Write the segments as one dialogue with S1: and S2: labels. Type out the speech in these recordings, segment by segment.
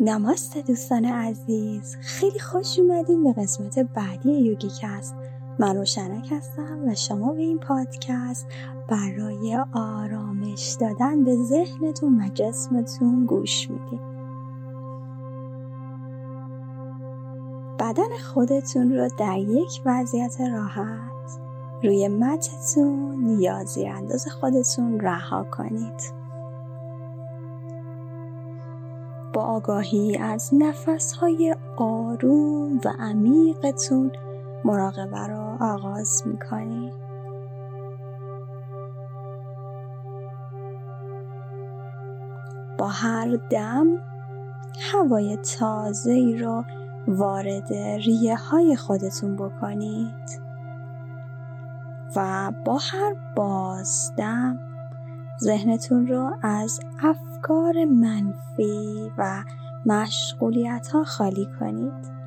S1: نماست دوستان عزیز. خیلی خوش اومدیم به قسمت بعدی یوگیکست من روشنک هستم و شما به این پادکست برای آرامش دادن به ذهنتون و جسمتون گوش می‌دید بدن خودتون رو در یک وضعیت راحت روی متتون یا زیرانداز خودتون رها کنید. با آگاهی از نفسهای آروم و عمیقتون مراقبه را آغاز می‌کنی. با هر دم هوای تازه ای رو وارد ریه های خودتون بکنید و با هر بازدم ذهنتون رو از افکار منفی و مشغولیت ها خالی کنید.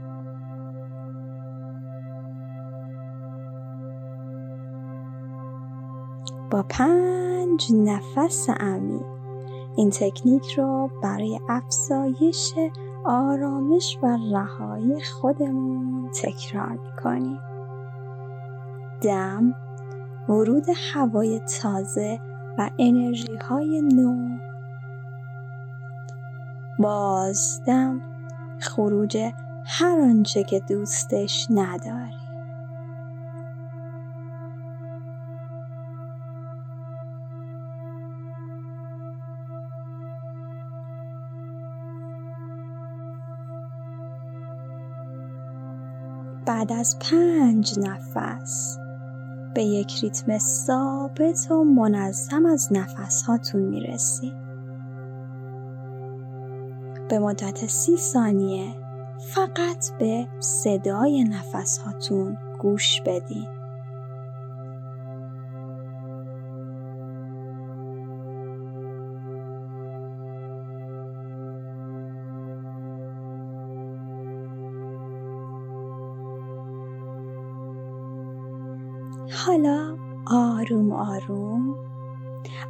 S1: با پنج نفس عمیق این تکنیک رو برای افزایش آرامش و رهایی خودمون تکرار می‌کنیم. دم ورود هوای تازه و انرژی های نو بازدم خروج هر آنچه که دوستش نداری. بعد از پنج نفس به یک ریتم ثابت و منظم از نفس هاتون می‌رسید. به مدت سی ثانیه فقط به صدای نفس هاتون گوش بدین. آروم آروم.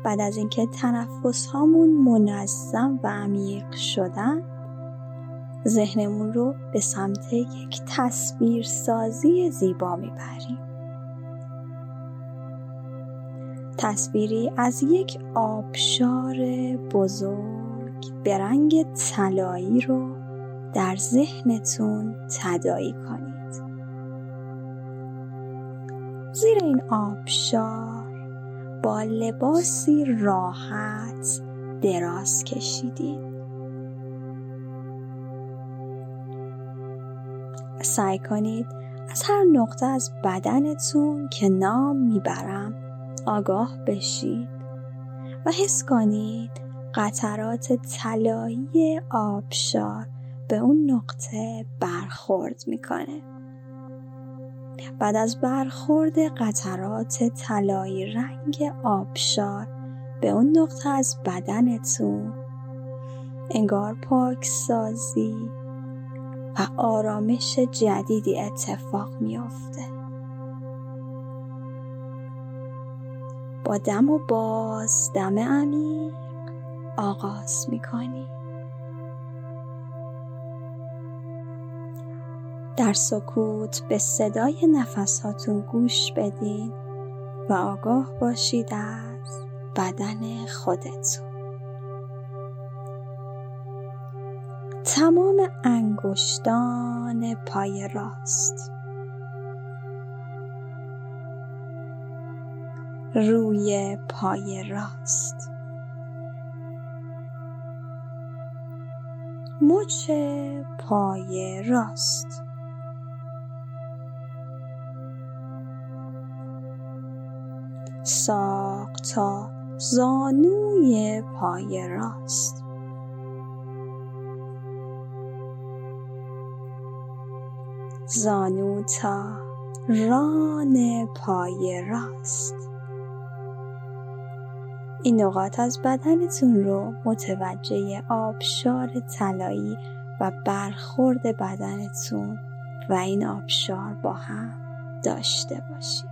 S1: بعد از اینکه تنفس هامون منظم و عمیق شدن ذهنمون رو به سمت یک تصویر سازی زیبا می‌بریم. تصویری از یک آبشار بزرگ به رنگ طلایی رو در ذهنتون تدایی کنید. زیر این آبشار با لباسی راحت دراز کشیدید سعی کنید از هر نقطه از بدنتون که نام می‌برم آگاه بشید و حس کنید قطرات طلایی آبشار به اون نقطه برخورد می‌کنه. بعد از برخورد قطرات طلایی رنگ آبشار به اون نقطه از بدنتون انگار پاکسازی و آرامش جدیدی اتفاق میافته. با دم و باز دم عمیق آغاز می‌کنی. در سکوت به صدای نفساتون گوش بدین و آگاه باشید از بدن خودتون. تمام انگشتان پای راست. روی پای راست. مچ پای راست. ساق تا زانوی پای راست. زانو تا ران پای راست. این نقاط از بدنتون رو متوجه آبشار طلایی و برخورد بدنتون و این آبشار با هم داشته باشید.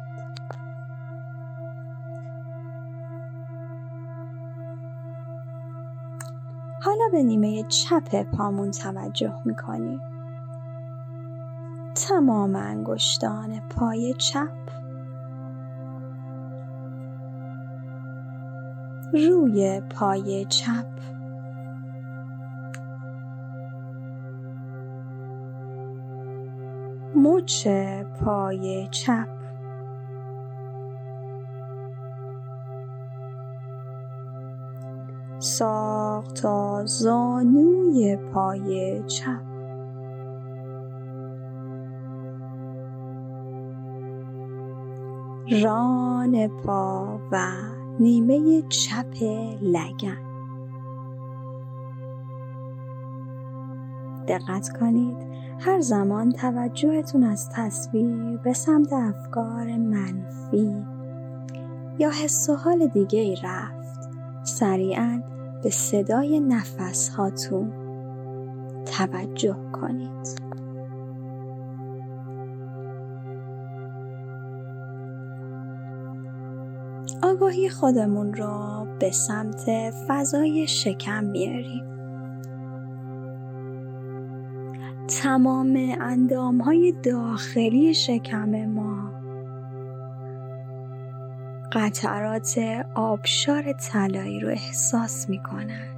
S1: حالا به نیمه چپ پامون توجه می‌کنیم تمام انگشتان پای چپ. روی پای چپ. مچ پای چپ. ساق تا زانوی پای چپ. ران پا و نیمه چپ لگن. دقت کنید هر زمان توجهتون از تصویر به سمت افکار منفی یا حس و حال دیگه ای رفت سریعا به صدای نفس هاتون توجه کنید. آگاهی خودمون را به سمت فضای شکم میاریم تمام اندام های داخلی شکم ما قطرات آبشار طلایی رو احساس می‌کنن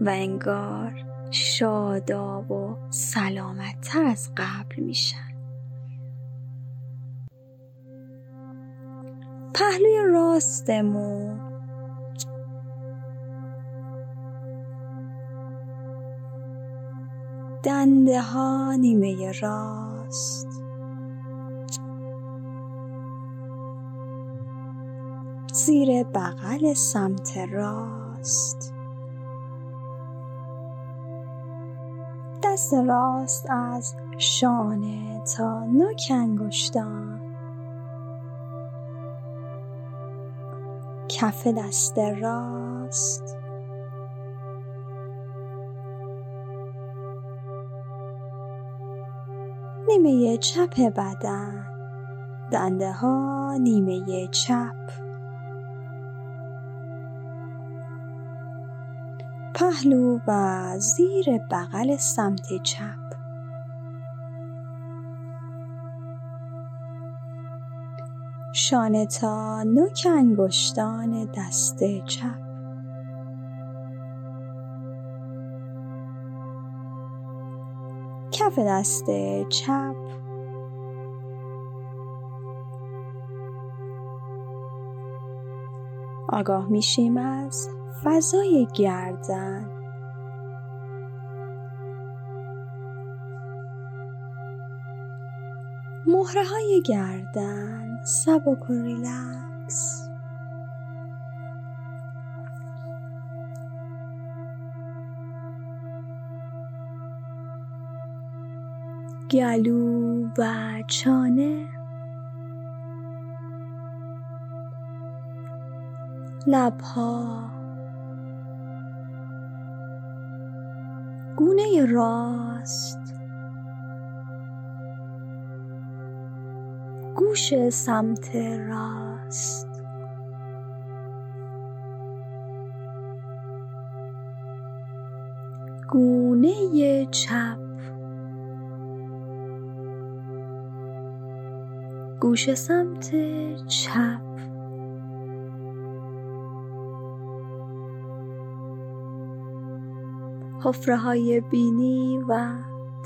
S1: و انگار شاداب و سلامتتر از قبل میشن. پهلوی راستمون. دنده ها نیمه راست. زیر بغل سمت راست. دست راست از شانه تا نوک انگشتان. کف دست راست. نیمه چپ بدن. دنده ها نیمه چپ. پهلو و زیر بغل سمت چپ. شانه تا نوک انگشتان دست چپ. کف دست چپ. آگاه میشیم از فضای گردن. مهره های گردن سبک و ریلکس. گلو و چانه. لبها. گونه راست. گوش سمت راست. گونه چپ. گوش سمت چپ. حفره های بینی و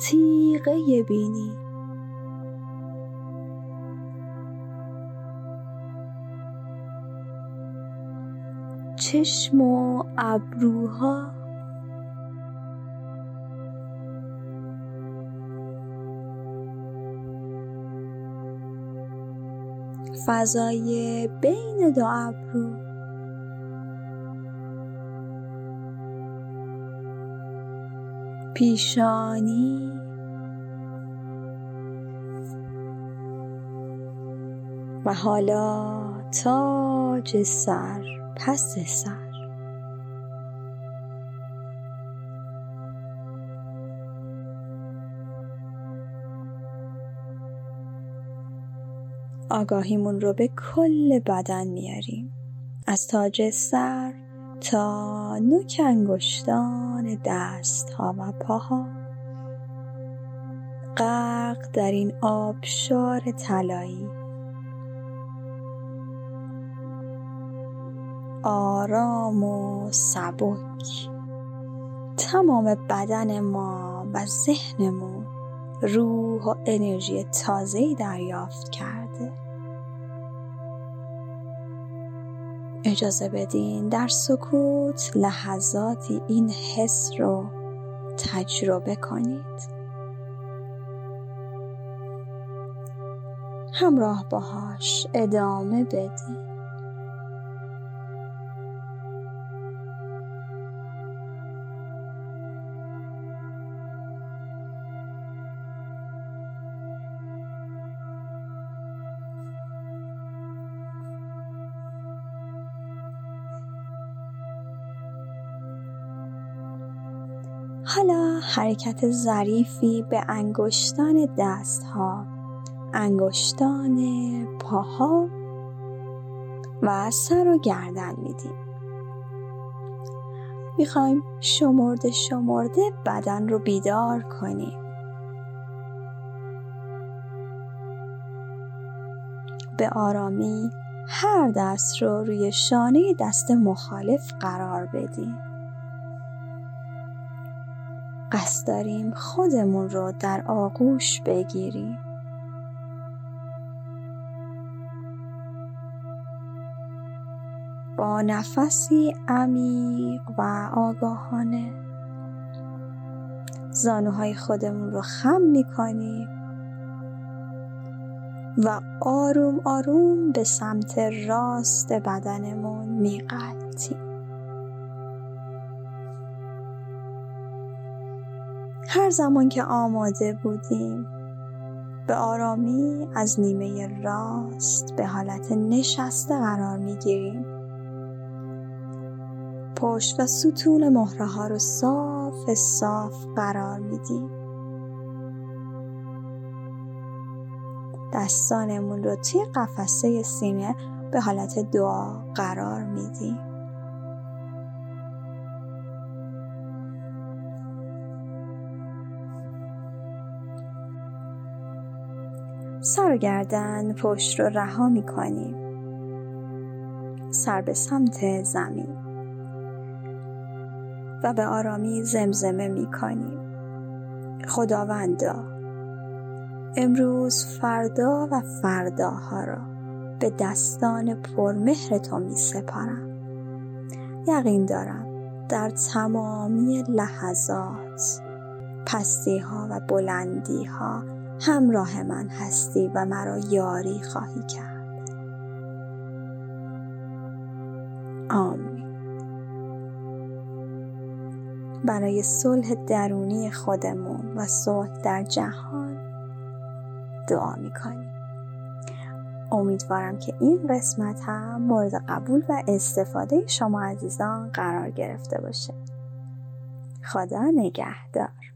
S1: تیغه بینی. چشم و ابروها. فضای بین دو ابرو. پیشانی. و حالا تاج سر پس سر. آگاهیمون رو به کل بدن میاریم. از تاج سر تا نوک انگشتان. دست ها و پاها. غرق در این آبشار طلایی. آرام و سبک. تمام بدن ما و ذهنمون روح و انرژی تازه‌ای دریافت کرده. اجازه بدین در سکوت لحظاتی این حس رو تجربه کنید. همراه باهاش ادامه بدید حالا حرکت ظریفی به انگشتان دست ها انگشتان پاها. و سر و گردن میدیم. می‌خوایم شمرده شمرده بدن رو بیدار کنیم. به آرامی هر دست رو روی شانه دست مخالف قرار بدیم. قصد داریم خودمون رو در آغوش بگیریم. با نفسی عمیق و آگاهانه زانوهای خودمون رو خم می‌کنیم و آروم آروم به سمت راست بدنمون میقلتیم هر زمان که آماده بودیم به آرامی از نیمه راست به حالت نشسته قرار می گیریم. پشت و ستون مهره ها رو صاف صاف قرار میدیم. دستانمون رو توی قفسه سینه به حالت دعا قرار میدیم. سر و گردن پشت رو رها می کنیم. سر به سمت زمین و به آرامی زمزمه می کنیم. خداوندا امروز فردا و فرداها را به دستان پرمهر تو می سپارم. یقین دارم در تمامی لحظات پستی ها و بلندی ها همراه من هستی و مرا یاری خواهی کرد. آمین. برای صلح درونی خودمون و صلح در جهان دعا می‌کنیم. امیدوارم که این قسمت هم مورد قبول و استفاده شما عزیزان قرار گرفته باشه. خدا نگهدار.